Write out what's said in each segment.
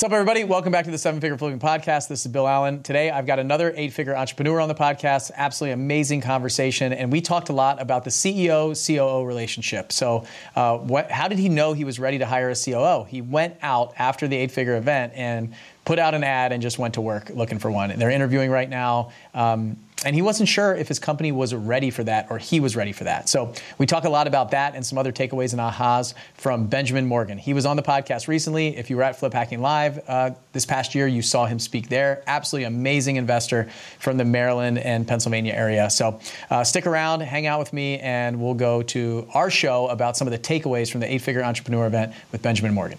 What's up, everybody? Welcome back to the Seven Figure Flipping Podcast. This is Bill Allen. Today, I've got another eight figure entrepreneur on the podcast. Absolutely amazing conversation. And we talked a lot about the CEO COO relationship. So, uh, what, how did he know he was ready to hire a COO? He went out after the eight figure event and put out an ad and just went to work looking for one. And they're interviewing right now. Um, and he wasn't sure if his company was ready for that or he was ready for that. So we talk a lot about that and some other takeaways and ahas from Benjamin Morgan. He was on the podcast recently. If you were at Flip Hacking Live uh, this past year, you saw him speak there. Absolutely amazing investor from the Maryland and Pennsylvania area. So uh, stick around, hang out with me, and we'll go to our show about some of the takeaways from the eight figure entrepreneur event with Benjamin Morgan.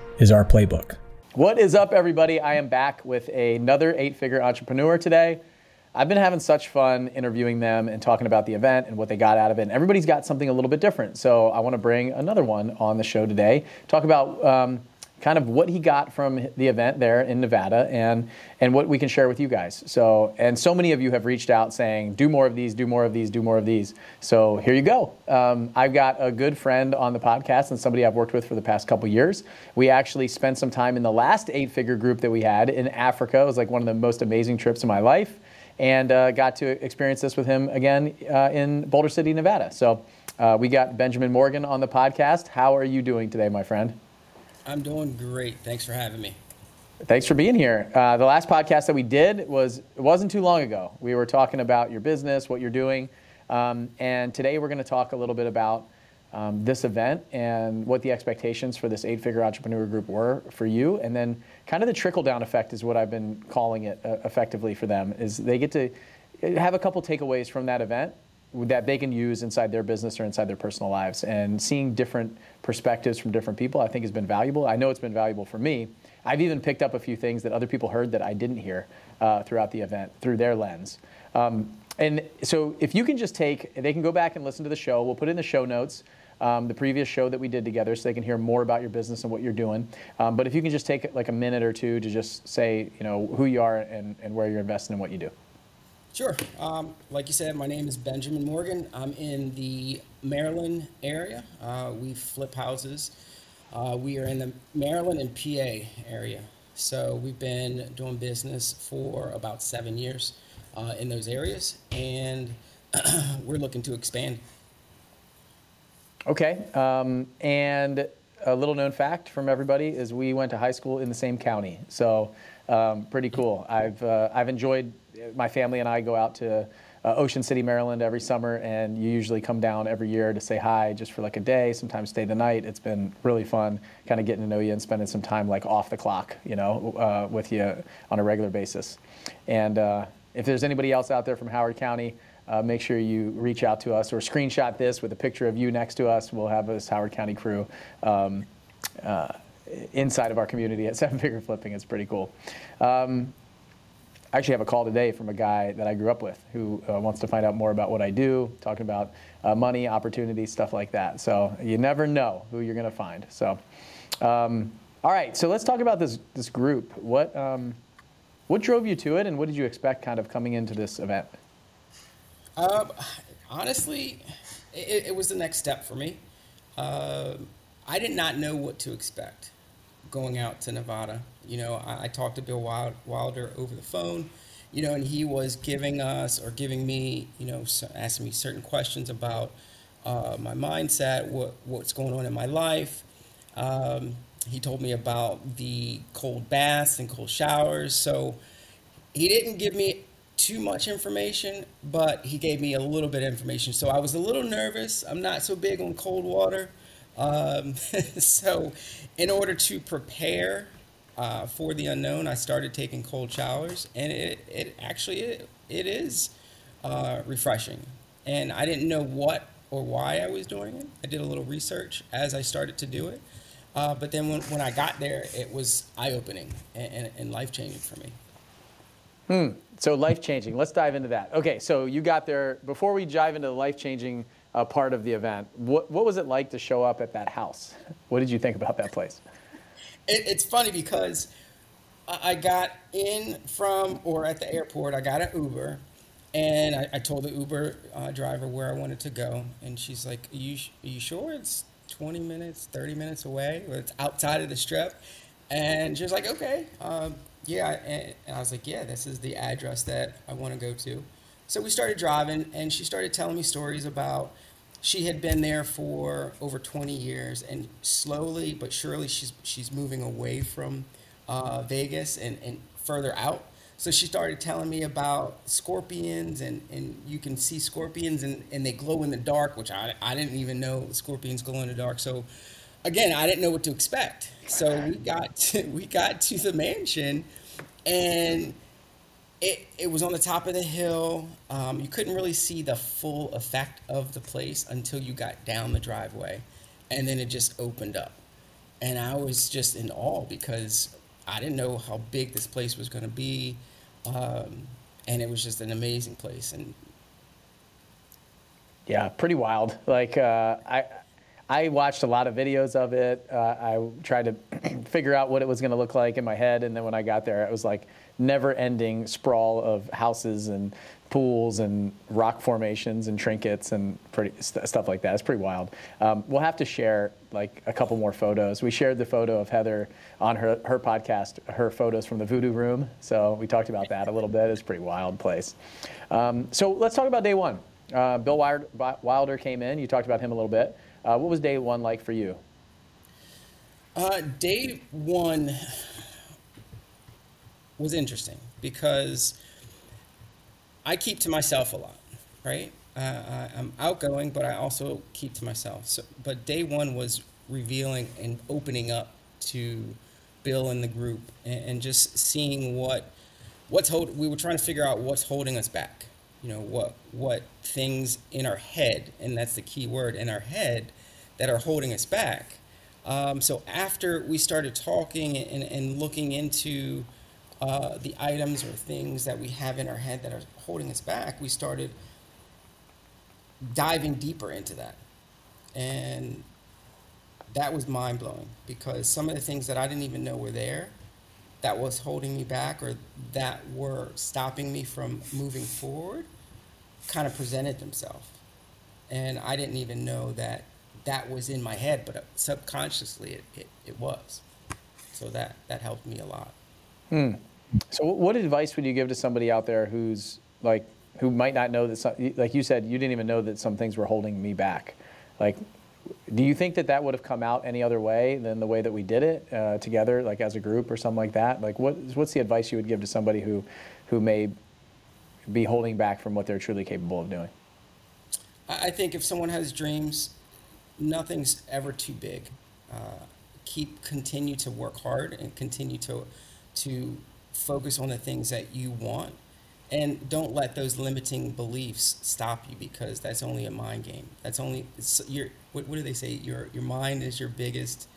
is our playbook. What is up, everybody? I am back with another eight figure entrepreneur today. I've been having such fun interviewing them and talking about the event and what they got out of it. And everybody's got something a little bit different. So I want to bring another one on the show today, talk about um, kind of what he got from the event there in Nevada and and what we can share with you guys. So and so many of you have reached out saying, do more of these, do more of these, do more of these. So here you go. Um, I've got a good friend on the podcast and somebody I've worked with for the past couple years. We actually spent some time in the last eight-figure group that we had in Africa. It was like one of the most amazing trips of my life, and uh, got to experience this with him again uh, in Boulder City, Nevada. So. Uh, we got Benjamin Morgan on the podcast. How are you doing today, my friend? I'm doing great. Thanks for having me. Thanks for being here. Uh, the last podcast that we did was it wasn't too long ago. We were talking about your business, what you're doing, um, and today we're going to talk a little bit about um, this event and what the expectations for this eight-figure entrepreneur group were for you, and then kind of the trickle-down effect is what I've been calling it uh, effectively for them. Is they get to have a couple takeaways from that event that they can use inside their business or inside their personal lives. And seeing different perspectives from different people, I think, has been valuable. I know it's been valuable for me. I've even picked up a few things that other people heard that I didn't hear uh, throughout the event through their lens. Um, and so, if you can just take, they can go back and listen to the show. We'll put in the show notes. Um, the previous show that we did together so they can hear more about your business and what you're doing. Um, but if you can just take like a minute or two to just say, you know, who you are and, and where you're investing and what you do. Sure. Um, like you said, my name is Benjamin Morgan. I'm in the Maryland area. Uh, we flip houses. Uh, we are in the Maryland and PA area. So we've been doing business for about seven years uh, in those areas, and we're looking to expand. Okay. Um, and a little known fact from everybody is we went to high school in the same county. So um, pretty cool. I've, uh, I've enjoyed my family and I go out to uh, Ocean City, Maryland every summer, and you usually come down every year to say hi just for like a day, sometimes stay the night. It's been really fun kind of getting to know you and spending some time like off the clock, you know, uh, with you on a regular basis. And uh, if there's anybody else out there from Howard County, uh, make sure you reach out to us or screenshot this with a picture of you next to us. We'll have this Howard County crew. Um, uh, inside of our community at Seven Figure Flipping. It's pretty cool. Um, I actually have a call today from a guy that I grew up with who uh, wants to find out more about what I do, talking about uh, money, opportunities, stuff like that. So you never know who you're going to find. So, um, all right. So let's talk about this this group. What um, what drove you to it, and what did you expect kind of coming into this event? Um, honestly, it, it, was the next step for me. Uh, I did not know what to expect going out to Nevada. You know, I, I talked to Bill Wild, Wilder over the phone, you know, and he was giving us or giving me, you know, asking me certain questions about uh, my mindset, what what's going on in my life. Um, he told me about the cold baths and cold showers. So he didn't give me too much information, but he gave me a little bit of information. So I was a little nervous. I'm not so big on cold water. Um, so, in order to prepare uh, for the unknown, I started taking cold showers, and it, it actually it, it is uh, refreshing. And I didn't know what or why I was doing it. I did a little research as I started to do it. Uh, but then when, when I got there, it was eye opening and, and, and life changing for me. Hmm. So life changing. Let's dive into that. Okay, so you got there. Before we dive into the life changing uh, part of the event, what what was it like to show up at that house? What did you think about that place? It, it's funny because I got in from or at the airport. I got an Uber, and I, I told the Uber uh, driver where I wanted to go, and she's like, "Are you are you sure it's 20 minutes, 30 minutes away? It's outside of the strip?" And she was like, "Okay, um, yeah." And, and I was like, "Yeah, this is the address that I want to go to." So we started driving, and she started telling me stories about she had been there for over 20 years, and slowly but surely she's she's moving away from uh, Vegas and, and further out. So she started telling me about scorpions, and, and you can see scorpions, and, and they glow in the dark, which I, I didn't even know scorpions glow in the dark. So again, I didn't know what to expect. So we got to, we got to the mansion, and it, it was on the top of the hill. Um, you couldn't really see the full effect of the place until you got down the driveway, and then it just opened up. And I was just in awe because I didn't know how big this place was going to be, um, and it was just an amazing place. And Yeah, pretty wild. Like uh, I, I watched a lot of videos of it. Uh, I tried to figure out what it was going to look like in my head, and then when I got there, it was like never-ending sprawl of houses and pools and rock formations and trinkets and pretty st- stuff like that. It's pretty wild. Um, we'll have to share like a couple more photos. We shared the photo of Heather on her her podcast, her photos from the Voodoo Room. So we talked about that a little bit. It's a pretty wild place. Um, so let's talk about day one. Uh, Bill Wilder, came in. You talked about him a little bit. Uh, what was day one like for you? Uh, day one was interesting because I keep to myself a lot, right? Uh, I, I'm outgoing, but I also keep to myself. So, but day one was revealing and opening up to Bill and the group, and, and just seeing what what's hold. We were trying to figure out what's holding us back. You know what what things in our head, and that's the key word in our head, that are holding us back. Um, so after we started talking and, and looking into uh, the items or things that we have in our head that are holding us back, we started diving deeper into that. And that was mind blowing because some of the things that I didn't even know were there that was holding me back or that were stopping me from moving forward kind of presented themselves. And I didn't even know that that was in my head, but subconsciously it, it, it was. So that, that helped me a lot. So, what advice would you give to somebody out there who's like, who might not know that, some, like you said, you didn't even know that some things were holding me back? Like, do you think that that would have come out any other way than the way that we did it uh, together, like as a group or something like that? Like, what, what's the advice you would give to somebody who, who may be holding back from what they're truly capable of doing? I think if someone has dreams, nothing's ever too big. Uh, keep continue to work hard and continue to to focus on the things that you want, and don't let those limiting beliefs stop you because that's only a mind game. That's only it's your what, what do they say? Your your mind is your biggest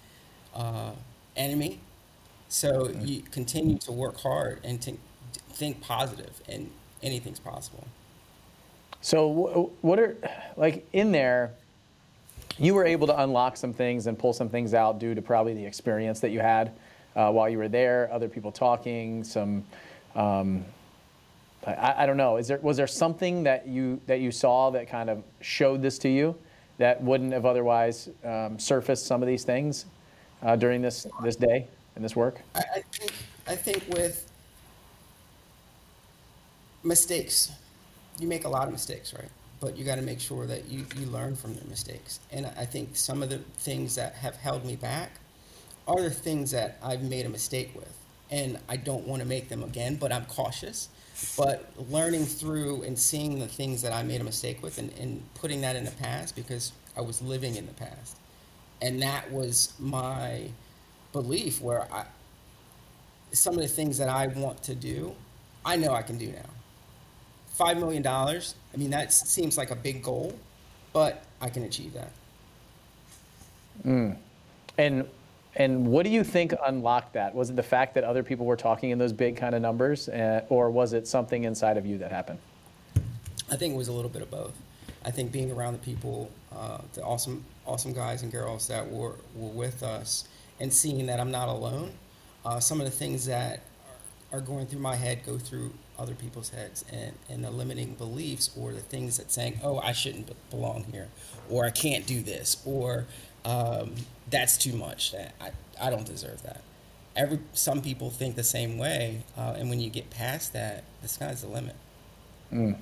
uh, enemy. So you continue to work hard and to think positive, and anything's possible. So, what are like in there? You were able to unlock some things and pull some things out due to probably the experience that you had uh, while you were there. Other people talking, some. Um, I, I don't know. Is there was there something that you that you saw that kind of showed this to you that wouldn't have otherwise um, surfaced some of these things uh, during this this day and this work? I, I think I think with mistakes, you make a lot of mistakes, right? But you got to make sure that you, you learn from your mistakes. And I think some of the things that have held me back are the things that I've made a mistake with. And I don't want to make them again, but I'm cautious. But learning through and seeing the things that I made a mistake with and, and putting that in the past because I was living in the past. And that was my belief where I, some of the things that I want to do, I know I can do now. Five million dollars. I mean, that seems like a big goal, but I can achieve that. Mm. And and what do you think unlocked that? Was it the fact that other people were talking in those big kind of numbers, uh, or was it something inside of you that happened? I think it was a little bit of both. I think being around the people, uh, the awesome, awesome guys and girls that were, were with us, and seeing that I'm not alone. Uh, some of the things that are, going through my head go through other people's heads, and, and the limiting beliefs or the things that saying, "Oh, I shouldn't belong here," or "I can't do this," or um, "That's too much. I, I don't deserve that." Every some people think the same way, uh, and when you get past that, the sky's the limit. Mm.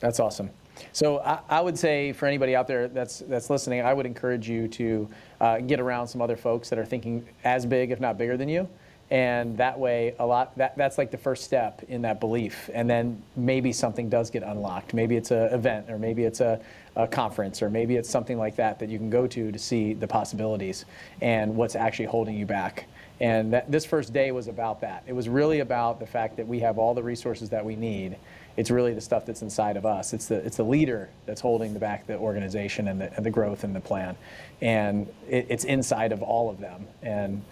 That's awesome. So I, I, would say for anybody out there that's that's listening, I would encourage you to uh, get around some other folks that are thinking as big, if not bigger than you, and that way a lot that, that's like the first step in that belief, and then maybe something does get unlocked. Maybe it's an event, or maybe it's a, a conference, or maybe it's something like that that you can go to to see the possibilities and what's actually holding you back. And that, this first day was about that. It was really about the fact that we have all the resources that we need it's really the stuff that's inside of us. It's the, it's the leader that's holding the back the organization and the, and the growth and the plan. And it, it's inside of all of them. And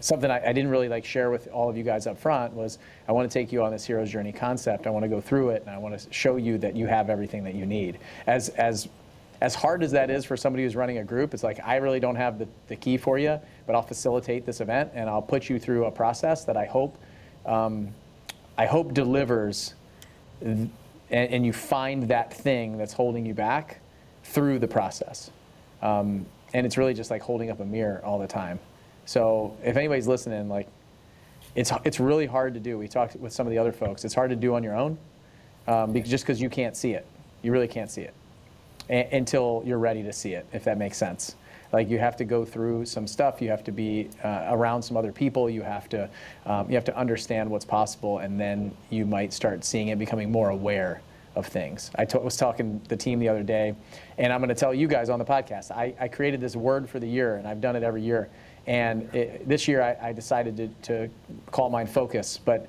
something I, I, didn't really like share with all of you guys up front was I want to take you on this hero's journey concept. I want to go through it and I want to show you that you have everything that you need. As, as, as hard as that is for somebody who's running a group, it's like I really don't have the, the key for you, but I'll facilitate this event and I'll put you through a process that I hope um, I hope delivers and, and you find that thing that's holding you back through the process. Um, and it's really just like holding up a mirror all the time. So if anybody's listening, like it's it's really hard to do. We talked with some of the other folks. It's hard to do on your own, um, because, just because you can't see it. You really can't see it a- until you're ready to see it. If that makes sense. Like you have to go through some stuff. You have to be uh, around some other people. You have to um, you have to understand what's possible, and then you might start seeing it, becoming more aware of things. I t- was talking the team the other day, and I'm going to tell you guys on the podcast. I, I, created this word for the year, and I've done it every year. And it, this year, I, I decided to, to call mine focus, but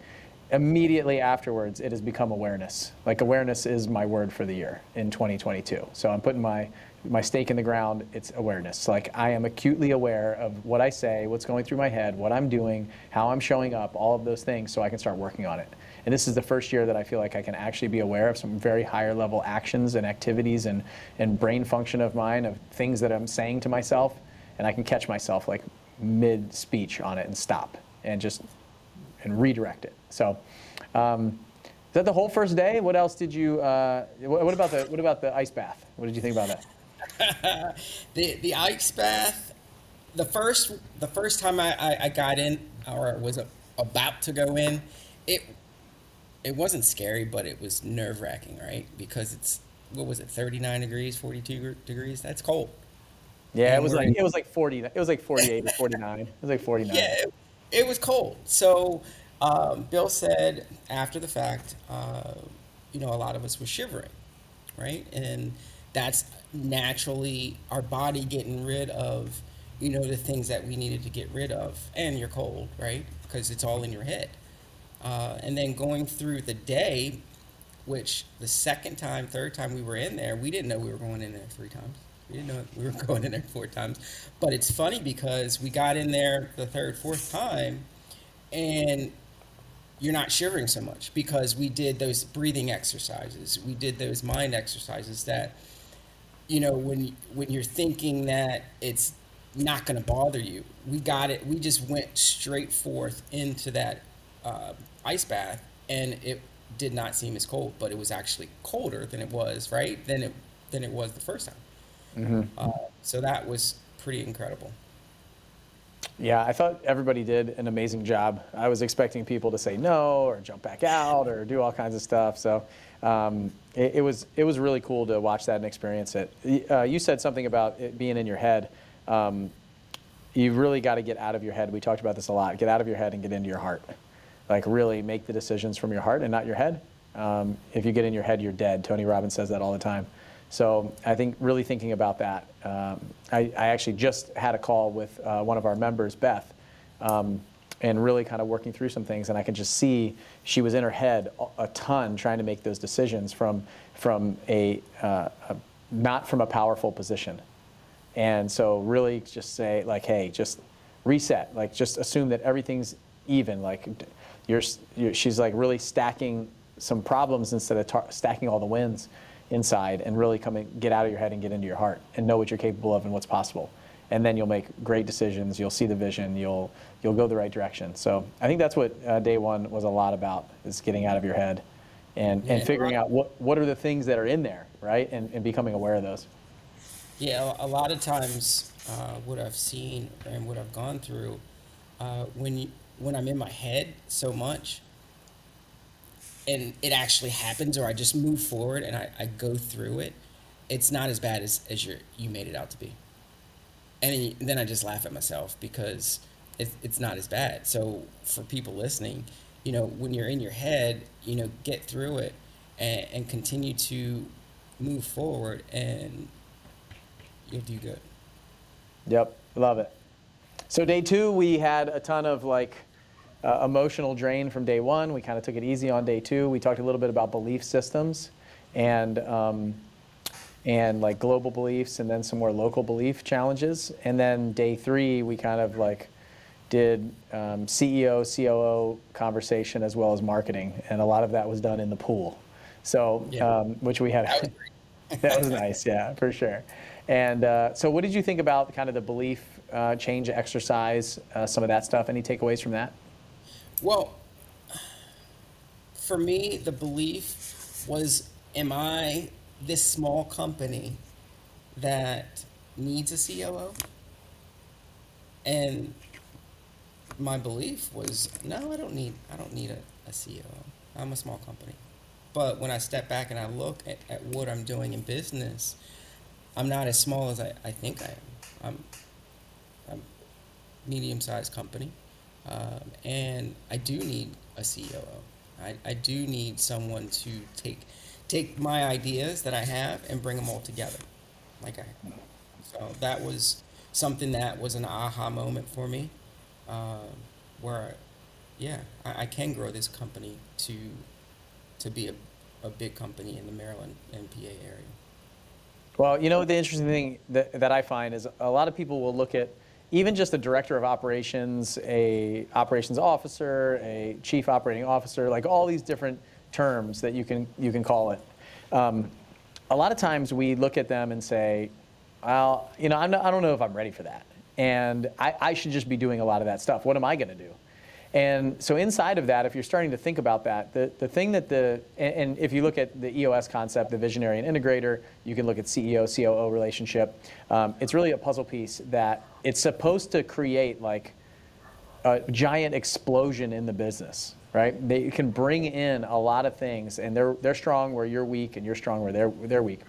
immediately afterwards, it has become awareness. Like awareness is my word for the year in 2022. So I'm putting my my stake in the ground, it's awareness. Like I am acutely aware of what I say, what's going through my head, what I'm doing, how I'm showing up, all of those things so I can start working on it. And this is the first year that I feel like I can actually be aware of some very higher level actions and activities and, and brain function of mine, of things that I'm saying to myself. And I can catch myself like mid speech on it and stop and just and redirect it. So, um, is that the whole first day? What else did you? Uh, what about the what about the ice bath? What did you think about that? the the ice bath. The first the first time I, I, I got in or was about to go in, it it wasn't scary, but it was nerve wracking, right? Because it's what was it, thirty nine degrees, forty two degrees? That's cold. Yeah, it was like it was like forty. It was like forty eight or forty nine. It was like forty nine. Yeah, it, it, was cold. So um, Bill said after the fact, uh, you know, a lot of us were shivering, right? And that's naturally our body getting rid of you know the things that we needed to get rid of and you're cold right because it's all in your head uh, and then going through the day which the second time third time we were in there we didn't know we were going in there three times we know we were going in there four times but it's funny because we got in there the third fourth time and you're not shivering so much because we did those breathing exercises we did those mind exercises that you know, when when you're thinking that it's not going to bother you, we got it. We just went straight forth into that uh, ice bath, and it did not seem as cold, but it was actually colder than it was right than it than it was the first time. Mm-hmm. Uh, so that was pretty incredible. Yeah, I thought everybody did an amazing job. I was expecting people to say no or jump back out or do all kinds of stuff. So um, it, it, was it was really cool to watch that and experience it. Uh, you said something about it being in your head. Um, you really got to get out of your head. We talked about this a lot. Get out of your head and get into your heart. Like really make the decisions from your heart and not your head. Um, if you get in your head, you're dead. Tony Robbins says that all the time. So I think really thinking about that. Um, I, I, actually just had a call with uh, one of our members, Beth, um, and really kind of working through some things. And I could just see she was in her head a ton trying to make those decisions from from a, uh, a not from a powerful position. And so really just say like, hey, just reset. Like just assume that everything's even. Like you're, you're she's like really stacking some problems instead of tar- stacking all the wins inside and really come and get out of your head and get into your heart and know what you're capable of and what's possible. And then you'll make great decisions. You'll see the vision. You'll you'll go the right direction. So I think that's what uh, day one was a lot about is getting out of your head and, and figuring out what, what are the things that are in there, right? And, and becoming aware of those. Yeah, a lot of times, uh, what I've seen and what I've gone through, uh, when you, when I'm in my head so much, and it actually happens, or I just move forward and I, I go through it, it's not as bad as, as you you made it out to be. And then I just laugh at myself because it, it's not as bad. So for people listening, you know, when you're in your head, you know, get through it and, and continue to move forward and you'll do good. Yep, love it. So day two, we had a ton of like uh, emotional drain from day one. We kind of took it easy on day two. We talked a little bit about belief systems and um, and like global beliefs, and then some more local belief challenges. And then day three, we kind of like did um, CEO, COO conversation as well as marketing, and a lot of that was done in the pool. So, yeah. um, which we had. That was, nice, yeah, for sure. And uh, so, what did you think about kind of the belief uh, change exercise, uh, some of that stuff? Any takeaways from that? Well, for me, the belief was am I this small company that needs a COO? And my belief was no, I don't need I don't need a, a COO. I'm a small company. But when I step back and I look at, at what I'm doing in business, I'm not as small as I, I think I am. I'm, I'm medium sized company. Um, and I do need a COO. I, I do need someone to take take my ideas that I have and bring them all together, like I. So that was something that was an aha moment for me, uh, where, yeah, I, I, can grow this company to to be a, a big company in the Maryland and PA area. Well, you know the interesting thing that, that I find is a lot of people will look at even just a director of operations, a operations officer, a chief operating officer, like all these different terms that you can you can call it. Um, a lot of times we look at them and say, "Well, you know, not, I don't know if I'm ready for that, and I, I should just be doing a lot of that stuff. What am I going to do?" And so inside of that, if you're starting to think about that, the, the thing that the, and, and if you look at the EOS concept, the visionary and integrator, you can look at CEO, COO relationship. Um, it's really a puzzle piece that it's supposed to create like a giant explosion in the business, right? They can bring in a lot of things and they're, they're strong where you're weak and you're strong where they're, they're weak.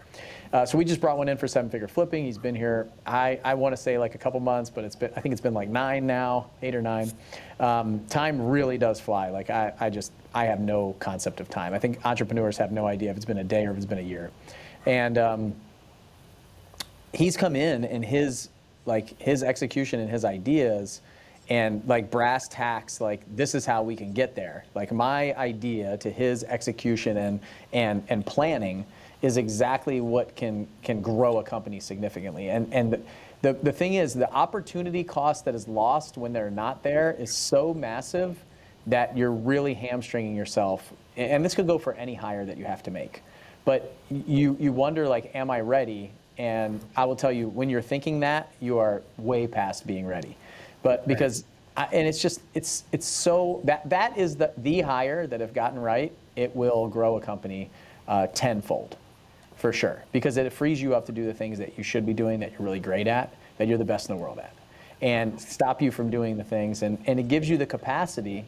Uh, so we just brought one in for seven figure flipping. He's been here, I, I want to say like a couple months, but it's been, I think it's been like nine now, eight or nine. Um, time really does fly. Like I, I just, I have no concept of time. I think entrepreneurs have no idea if it's been a day or if it's been a year. And um, he's come in and his, like his execution and his ideas and like brass tacks like this is how we can get there like my idea to his execution and and and planning is exactly what can can grow a company significantly. And and the the thing is, the opportunity cost that is lost when they're not there is so massive that you're really hamstringing yourself. And this could go for any hire that you have to make. But you you wonder like, am I ready? And I will tell you, when you're thinking that, you are way past being ready. But because I, and it's just it's it's so that that is the the hire that if gotten right, it will grow a company uh, tenfold for sure, because it frees you up to do the things that you should be doing that you're really great at, that you're the best in the world at, and stop you from doing the things. And, and it gives you the capacity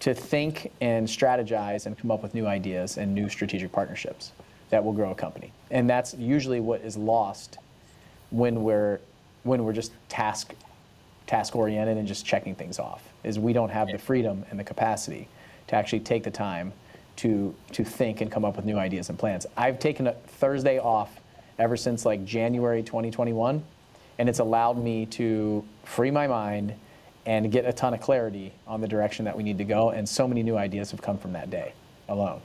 to think and strategize and come up with new ideas and new strategic partnerships that will grow a company. And that's usually what is lost when we're when we're just task task oriented and just checking things off is we don't have the freedom and the capacity to actually take the time to to think and come up with new ideas and plans. I've taken a Thursday off ever since like January 2021, and it's allowed me to free my mind and get a ton of clarity on the direction that we need to go. And so many new ideas have come from that day alone.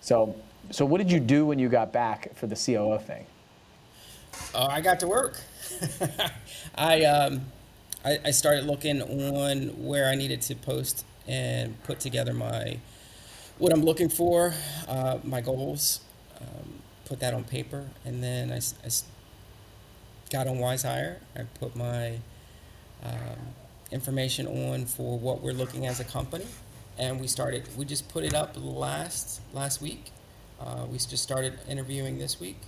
So, so what did you do when you got back for the COO thing? Uh, I got to work. I, um, I I started looking on where I needed to post and put together my what I'm looking for, uh, my goals, um, put that on paper, and then I got on WizeHire. I put my um, information on for what we're looking as a company, and we started. We just put it up last last week. Uh, we just started interviewing this week,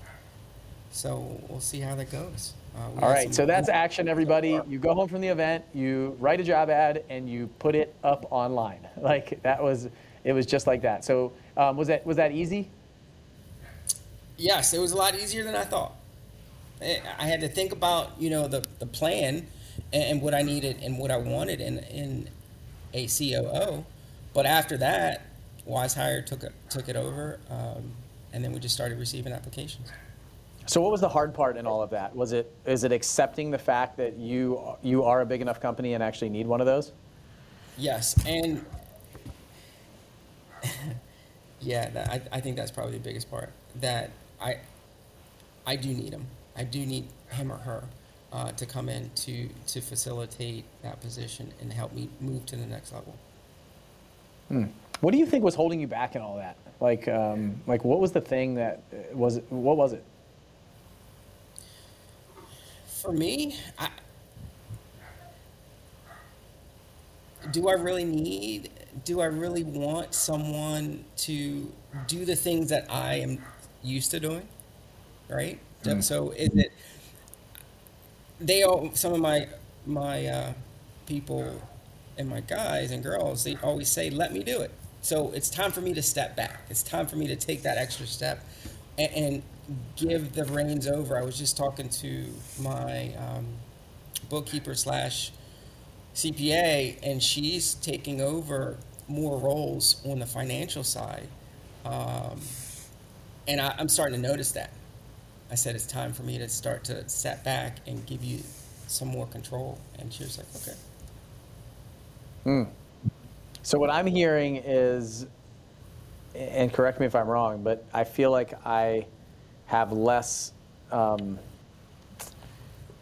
so we'll see how that goes. Uh, All right, so that's action, everybody. You go home from the event, you write a job ad, and you put it up online. Like that was, it was just like that. So um, was that was that easy? Yes, it was a lot easier than I thought. I I had to think about, you know, the, the plan and, and what I needed and what I wanted in, in a COO. But after that, WizeHire took it, took it over, um, and then we just started receiving applications. So what was the hard part in all of that? Was it is it accepting the fact that you you are a big enough company and actually need one of those? Yes, and yeah, that, I, I think that's probably the biggest part. That I I do need him. I do need him or her uh, to come in to to facilitate that position and help me move to the next level. What do you think was holding you back in all that? Like um, like what was the thing that uh, was what was it? For me, I, do I really need? Do I really want someone to do the things that I am used to doing? Right. So is it? They all some of my my uh, people and my guys and girls they always say let me do it. So it's time for me to step back. It's time for me to take that extra step and, and give the reins over. I was just talking to my um, bookkeeper slash CPA, and she's taking over more roles on the financial side. Um, and I, I'm starting to notice that. I said it's time for me to start to step back and give you some more control. And she was like, okay. So what I'm hearing is, and correct me if I'm wrong, but I feel like I have less um,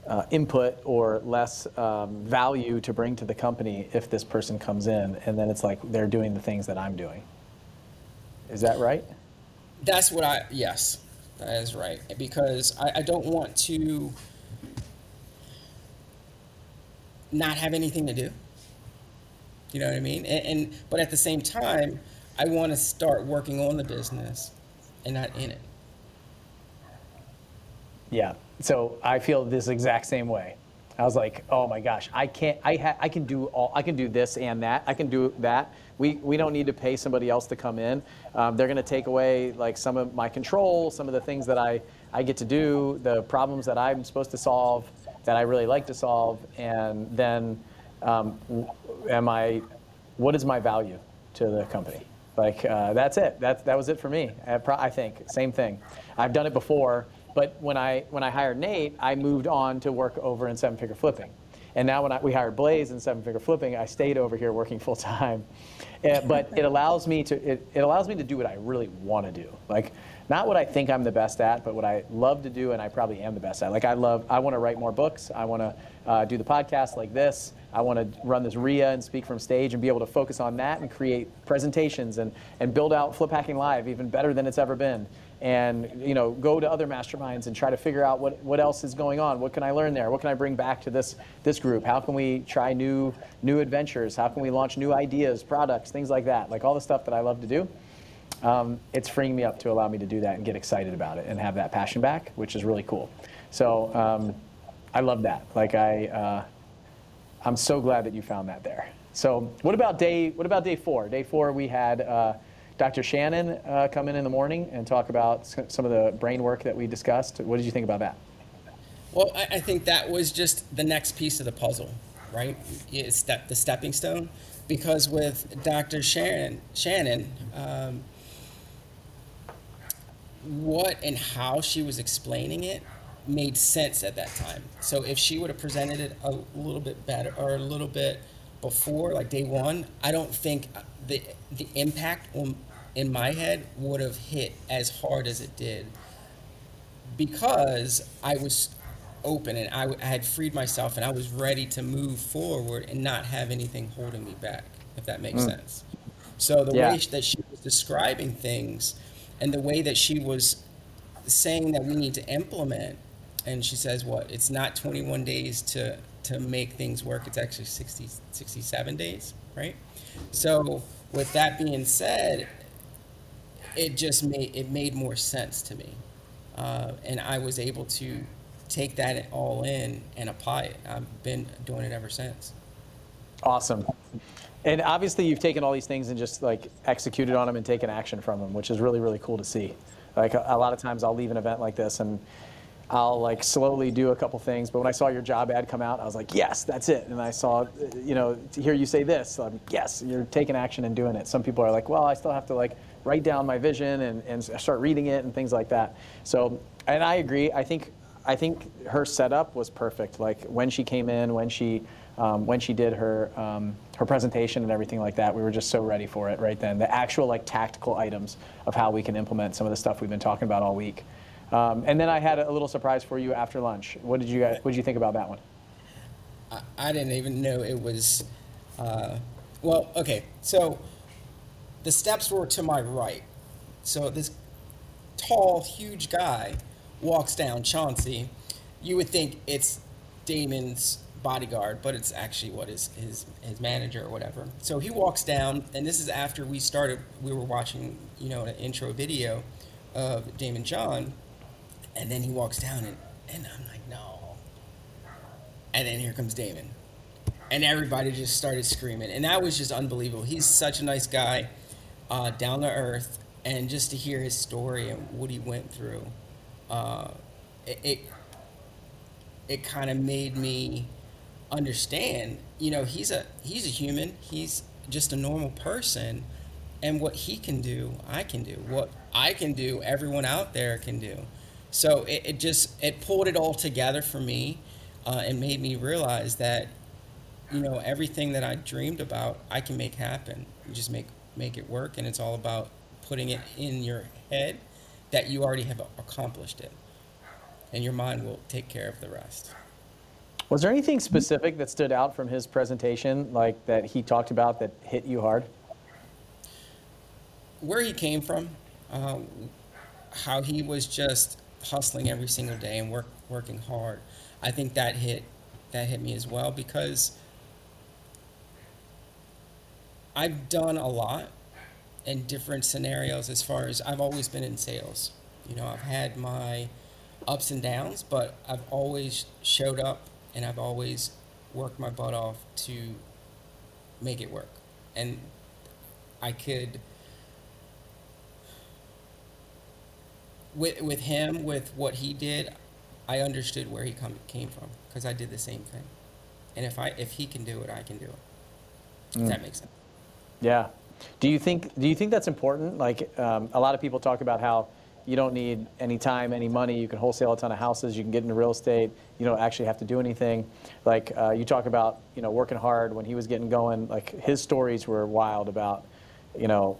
uh, input or less um, value to bring to the company if this person comes in, and then it's like they're doing the things that I'm doing. Is that right? That's what I, yes, that is right. Because I, I don't want to not have anything to do. You know what I mean? And, and but at the same time, I want to start working on the business and not in it. Yeah. So I feel this exact same way. I was like, oh my gosh, I can't. I ha- I can do all. I can do this and that. I can do that. We we don't need to pay somebody else to come in. Um, they're going to take away like some of my control, some of the things that I I get to do, the problems that I'm supposed to solve, that I really like to solve, and then um, am I? What is my value to the company? Like uh, that's it. That that was it for me. I, I think same thing. I've done it before, but when I when I hired Nate, I moved on to work over in seven figure flipping, and now when I, we hired Blaze in seven figure flipping, I stayed over here working full time. Eh, but it allows me to it, it allows me to do what I really want to do. Like not what I think I'm the best at, but what I love to do, and I probably am the best at. Like I love, I want to write more books. I want to uh, do the podcast like this. I want to run this RIA and speak from stage and be able to focus on that and create presentations and, and build out Flip Hacking Live even better than it's ever been. And you know, go to other masterminds and try to figure out what, what else is going on. What can I learn there? What can I bring back to this this group? How can we try new new adventures? How can we launch new ideas, products, things like that? Like all the stuff that I love to do um, it's freeing me up to allow me to do that and get excited about it and have that passion back, which is really cool. So um, I love that. Like I, uh, I'm so glad that you found that there. So what about day? What about day four? Day four, we had uh, Dr. Shannon uh, come in in the morning and talk about some of the brain work that we discussed. What did you think about that? Well, I, I think that was just the next piece of the puzzle, right? It's step the stepping stone, because with Dr. Shannon, Shannon, um, what and how she was explaining it made sense at that time. So if she would have presented it a little bit better or a little bit before, like day one, I don't think the the impact on in my head would have hit as hard as it did because I was open and I, I had freed myself and I was ready to move forward and not have anything holding me back, if that makes hmm. sense. So the Yeah. way that she was describing things and the way that she was saying that we need to implement, and she says, what, it's not 21 days to, to make things work, it's actually 60, 67 days, right? So with that being said, it just made it made more sense to me, uh, and I was able to take that all in and apply it. I've been doing it ever since. Awesome. And obviously, you've taken all these things and just like executed on them and taken action from them, which is really, really cool to see. Like a, a lot of times, I'll leave an event like this and I'll like slowly do a couple things. But when I saw your job ad come out, I was like, yes, that's it. And I saw, you know, to hear you say this, yes, you're taking action and doing it. Some people are like, well, I still have to like write down my vision and, and start reading it and things like that. So, and I agree. I think I think her setup was perfect. Like when she came in, when she um, when she did her um, her presentation and everything like that, we were just so ready for it right then. The actual like tactical items of how we can implement some of the stuff we've been talking about all week. Um, and then I had a little surprise for you after lunch. What did you guys, what did you think about that one? I, I didn't even know it was. Uh, well, okay, so the steps were to my right. So this tall, huge guy walks down Chauncey. You would think it's Daymond's bodyguard, but it's actually what is his his manager or whatever. So he walks down, and this is after we started. We were watching, you know, an intro video of Daymond John, and then he walks down, and and I'm like, no. And then here comes Daymond, and everybody just started screaming, and that was just unbelievable. He's such a nice guy, uh, down to earth, and just to hear his story and what he went through, uh, it, it it kind of made me understand you know he's a he's a human he's just a normal person and what he can do i can do what i can do everyone out there can do. So it, it just it pulled it all together for me uh, and made me realize that you know everything that i dreamed about i can make happen. You just make make it work and it's all about putting it in your head that you already have accomplished it and your mind will take care of the rest Was there anything specific that stood out from his presentation, like that he talked about that hit you hard? where he came from, uh, how he was just hustling every single day and work, working hard. I think that hit that hit me as well because I've done a lot in different scenarios as far as I've always been in sales. You know, I've had my ups and downs, but I've always showed up and I've always worked my butt off to make it work. And I could with with him with what he did, I understood where he come, came from because I did the same thing. And if I if he can do it, I can do it. If that makes sense. Yeah. Do you think do you think that's important? Like um, a lot of people talk about how you don't need any time, any money. You can wholesale a ton of houses. You can get into real estate. You don't actually have to do anything. Like uh, you talk about, you know, working hard when he was getting going. Like his stories were wild about, you know,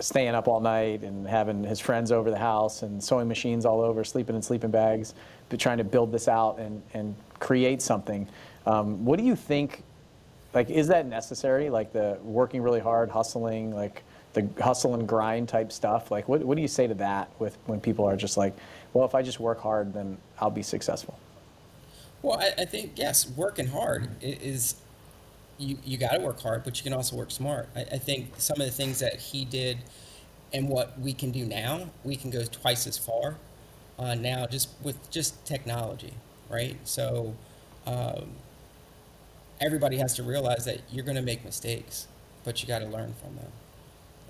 staying up all night and having his friends over the house and sewing machines all over, sleeping in sleeping bags, but trying to build this out and and create something. Um, what do you think like is that necessary like the working really hard hustling like the hustle and grind type stuff like what, what do you say to that with when people are just like well if i just work hard then i'll be successful Well, I, I think yes, working hard is you you got to work hard, but you can also work smart. I, I think some of the things that he did and what we can do now, we can go twice as far uh, now just with just technology, right? So um, everybody has to realize that you're going to make mistakes, but you got to learn from them,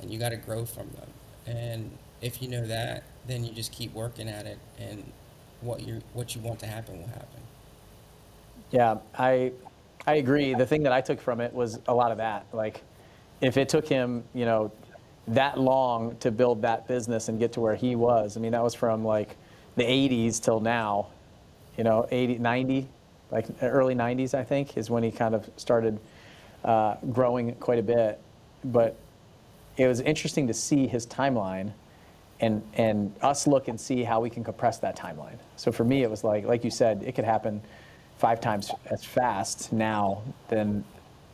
and you got to grow from them. And if you know that, then you just keep working at it, and what you what you want to happen will happen. yeah i i agree the thing that i took from it was a lot of that like if it took him you know that long to build that business and get to where he was i mean that was from like the 80s till now you know 80 90 like early 90s i think is when he kind of started uh, growing quite a bit but it was interesting to see his timeline and and us look and see how we can compress that timeline. So for me, it was like like you said, it could happen five times as fast now than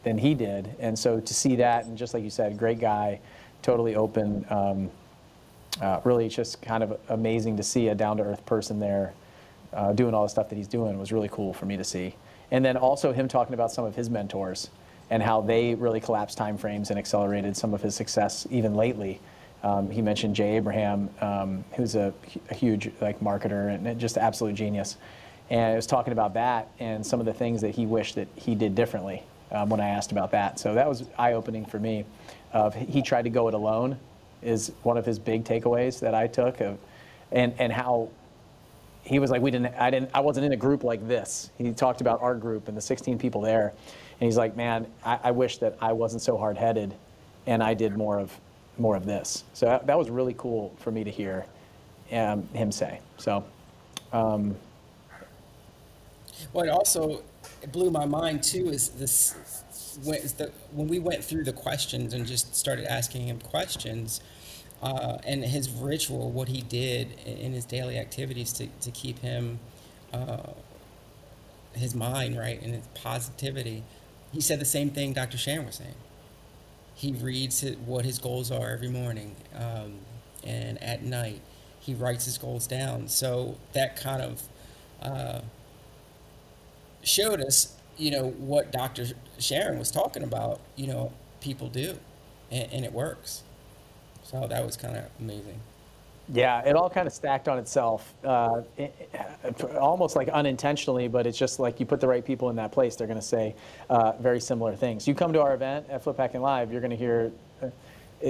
than he did. And so to see that, and just like you said, great guy, totally open. Um, uh, really, just kind of amazing to see a down to earth person there uh, doing all the stuff that he's doing was really cool for me to see. And then also him talking about some of his mentors and how they really collapsed time frames and accelerated some of his success even lately. Um, he mentioned Jay Abraham, um, who's a, a, huge like marketer and just an absolute genius. And I was talking about that and some of the things that he wished that he did differently um, when I asked about that. So that was eye-opening for me. Of he tried to go it alone is one of his big takeaways that I took of, and and how he was like we didn't I didn't I wasn't in a group like this. He talked about our group and the 16 people there, and he's like, man, I, I wish that I wasn't so hard-headed, and I did more of more of this. So that, that was really cool for me to hear um, him say. So. Um, what also blew my mind too is this when, the, when we went through the questions and just started asking him questions uh, and his ritual, what he did in his daily activities to, to keep him, uh, his mind right and his positivity. He said the same thing Dr. Sharon was saying. He reads what his goals are every morning, um, and at night he writes his goals down. So that kind of uh, showed us, you know, what Dr. Sharon was talking about. You know, people do, and, and it works. So that was kind of amazing. Yeah, it all kind of stacked on itself, uh, it, almost like unintentionally, but it's just like you put the right people in that place, they're going to say uh, very similar things. You come to our event at Flip Hacking Live, you're going to hear uh,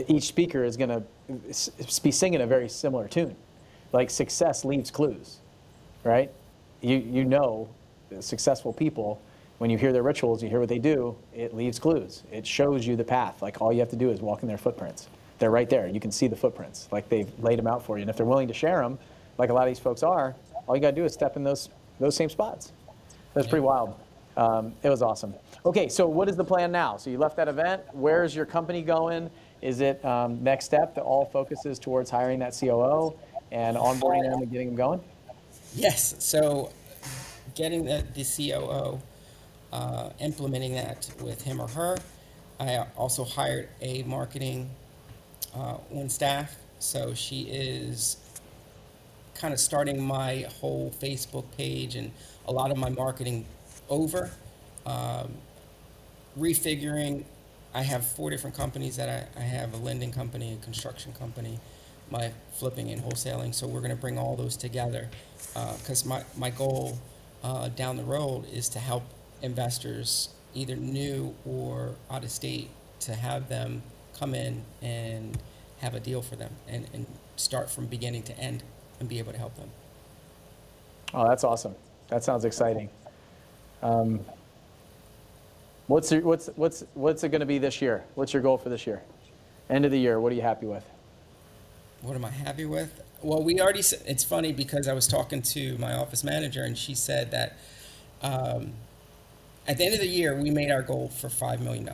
each speaker is going to be singing a very similar tune. Like success leaves clues, right? You, you know successful people, when you hear their rituals, you hear what they do, it leaves clues. It shows you the path. Like all you have to do is walk in their footprints they're right there. You can see the footprints, like they've laid them out for you. And if they're willing to share them, like a lot of these folks are, all you got to do is step in those those same spots. That's pretty wild. Um, it was awesome. Okay, so what is the plan now? So you left that event. Where's your company going? Is it um, next step that all focuses towards hiring that COO and onboarding them and getting them going? Yes. So getting the, the COO, uh, implementing that with him or her. I also hired a marketing uh, on staff. So she is kind of starting my whole Facebook page and a lot of my marketing over. Um, refiguring, I have four different companies that I, I have a lending company, a construction company, my flipping and wholesaling. So we're going to bring all those together because uh, my, my goal uh, down the road is to help investors, either new or out of state, to have them come in and have a deal for them and, and start from beginning to end and be able to help them. Oh, that's awesome. That sounds exciting. Um, what's, your, what's, what's, what's it going to be this year? What's your goal for this year? End of the year, what are you happy with? What am I happy with? Well, we already, it's funny because I was talking to my office manager and she said that um, at the end of the year, we made our goal for $5 million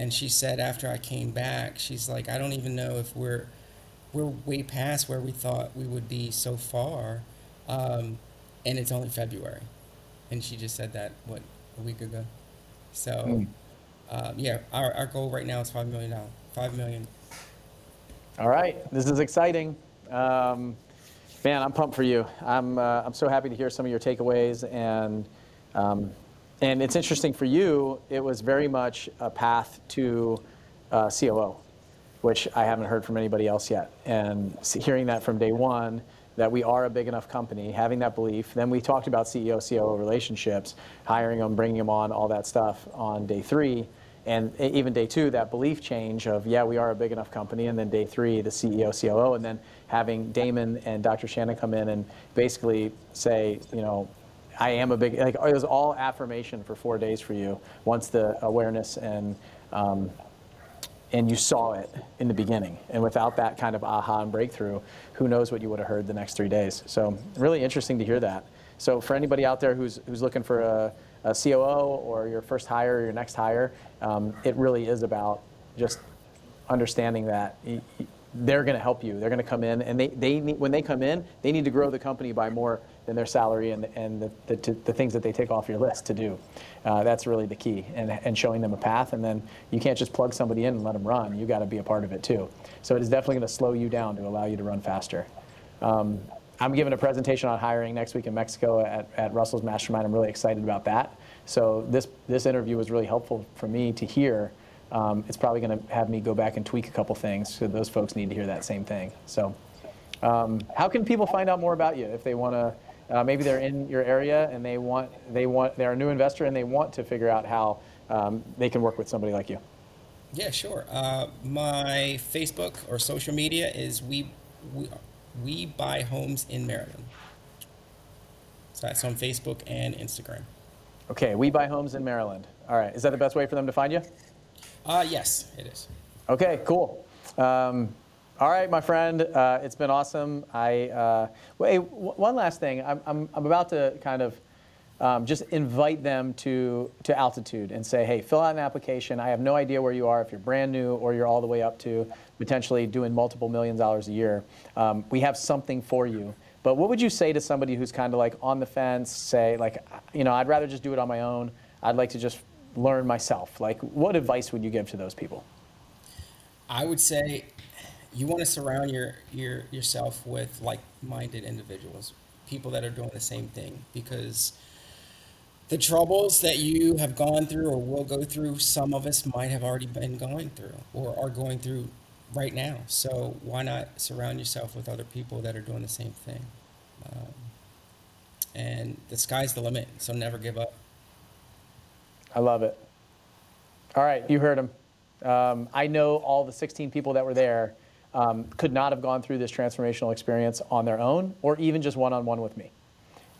and she said after I came back, she's like, I don't even know if we're we're way past where we thought we would be so far, um, and it's only February, and she just said that what a week ago. So, mm. uh, yeah, our our goal right now is five million dollars. Five million. All right, this is exciting. Um, man, I'm pumped for you. I'm uh, I'm so happy to hear some of your takeaways and. Um, and it's interesting for you, it was very much a path to uh, COO, which I haven't heard from anybody else yet. And hearing that from day one, that we are a big enough company, having that belief. Then we talked about CEO COO relationships, hiring them, bringing them on, all that stuff on day three. And even day two, that belief change of, yeah, we are a big enough company. And then day three, the CEO, COO. And then having Daymond and Dr. Shannon come in and basically say, you know, I am a big like it was all affirmation for four days for you once the awareness and um, and you saw it in the beginning. And without that kind of aha and breakthrough, who knows what you would have heard the next three days. So really interesting to hear that. So for anybody out there who's who's looking for a, a COO or your first hire or your next hire, um, it really is about just understanding that they're going to help you. They're going to come in, and they, they need, when they come in, they need to grow the company by more than their salary and, and the, the, the things that they take off your list to do. Uh, that's really the key, and, and showing them a path. And then you can't just plug somebody in and let them run. You've got to be a part of it too. So it is definitely going to slow you down to allow you to run faster. Um, I'm giving a presentation on hiring next week in Mexico at, at Russell's Mastermind. I'm really excited about that. So this this interview was really helpful for me to hear um, it's probably going to have me go back and tweak a couple things. So those folks need to hear that same thing. So, um, how can people find out more about you if they want to? Uh, maybe they're in your area and they want they want they're a new investor and they want to figure out how um, they can work with somebody like you. Yeah, sure. Uh, my Facebook or social media is we, we we buy homes in Maryland. So that's on Facebook and Instagram. Okay, we buy homes in Maryland. All right, is that the best way for them to find you? Uh, yes, it is. Okay, cool. Um, all right, my friend, uh, it's been awesome. I uh, one last thing. I'm, I'm, I'm about to kind of um, just invite them to to altitude and say, hey, fill out an application. I have no idea where you are, if you're brand new or you're all the way up to potentially doing multiple million dollars a year. Um, we have something for you. But what would you say to somebody who's kind of like on the fence, say like, you know, I'd rather just do it on my own. I'd like to just learn myself. Like, what advice would you give to those people? I would say you want to surround your, your yourself with like-minded individuals, people that are doing the same thing, because the troubles that you have gone through or will go through, some of us might have already been going through or are going through right now. So why not surround yourself with other people that are doing the same thing? Um, and the sky's the limit, so never give up. I love it. All right, you heard him. Um, I know all the 16 people that were there um, could not have gone through this transformational experience on their own or even just one on one with me.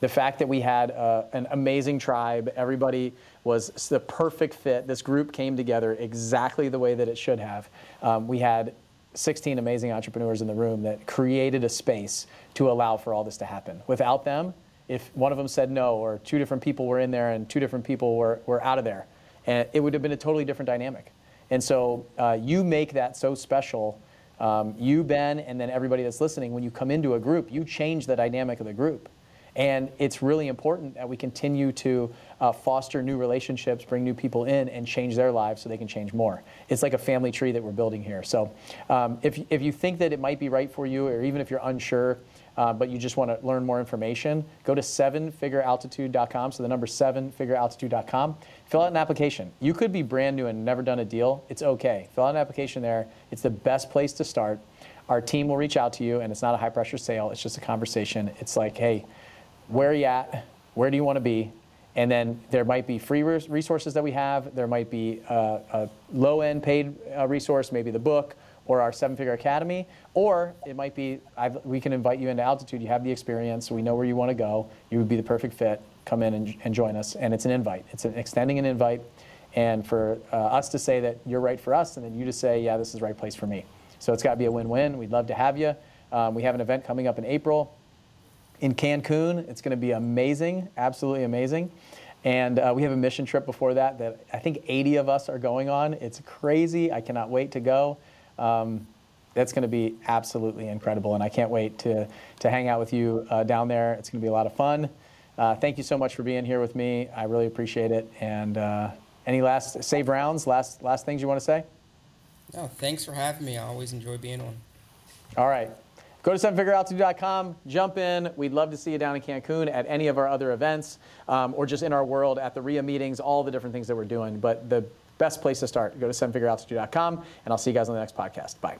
The fact that we had uh, an amazing tribe, everybody was the perfect fit. This group came together exactly the way that it should have. Um, we had 16 amazing entrepreneurs in the room that created a space to allow for all this to happen. Without them, if one of them said no, or two different people were in there and two different people were, were out of there, and it would have been a totally different dynamic. And so uh, you make that so special. Um, you, Ben, and then everybody that's listening, when you come into a group, you change the dynamic of the group. And it's really important that we continue to uh, foster new relationships, bring new people in, and change their lives so they can change more. It's like a family tree that we're building here. So um, if, if you think that it might be right for you, or even if you're unsure, uh, but you just want to learn more information, go to sevenfigurealtitude.com. So the number sevenfigurealtitude.com. Fill out an application. You could be brand new and never done a deal. It's okay. Fill out an application there. It's the best place to start. Our team will reach out to you, and it's not a high pressure sale. It's just a conversation. It's like, hey, where are you at? Where do you want to be? And then there might be free resources that we have. There might be a, a low end paid uh, resource, maybe the book or our seven figure academy. Or it might be I've, we can invite you into altitude. You have the experience. We know where you want to go. You would be the perfect fit. Come in and, and join us. And it's an invite, it's an extending an invite. And for uh, us to say that you're right for us, and then you to say, yeah, this is the right place for me. So it's got to be a win win. We'd love to have you. Um, we have an event coming up in April in Cancun. It's going to be amazing, absolutely amazing. And uh, we have a mission trip before that that I think 80 of us are going on. It's crazy. I cannot wait to go. Um, that's going to be absolutely incredible, and I can't wait to, to hang out with you uh, down there. It's going to be a lot of fun. Uh, thank you so much for being here with me. I really appreciate it. And uh, any last save rounds, last last things you want to say? No, thanks for having me. I always enjoy being on. All right. Go to sevenfigurealtitude.com, jump in. We'd love to see you down in Cancun at any of our other events um, or just in our world at the RIA meetings, all the different things that we're doing. But the best place to start, go to sevenfigurealtitude.com, and I'll see you guys on the next podcast. Bye.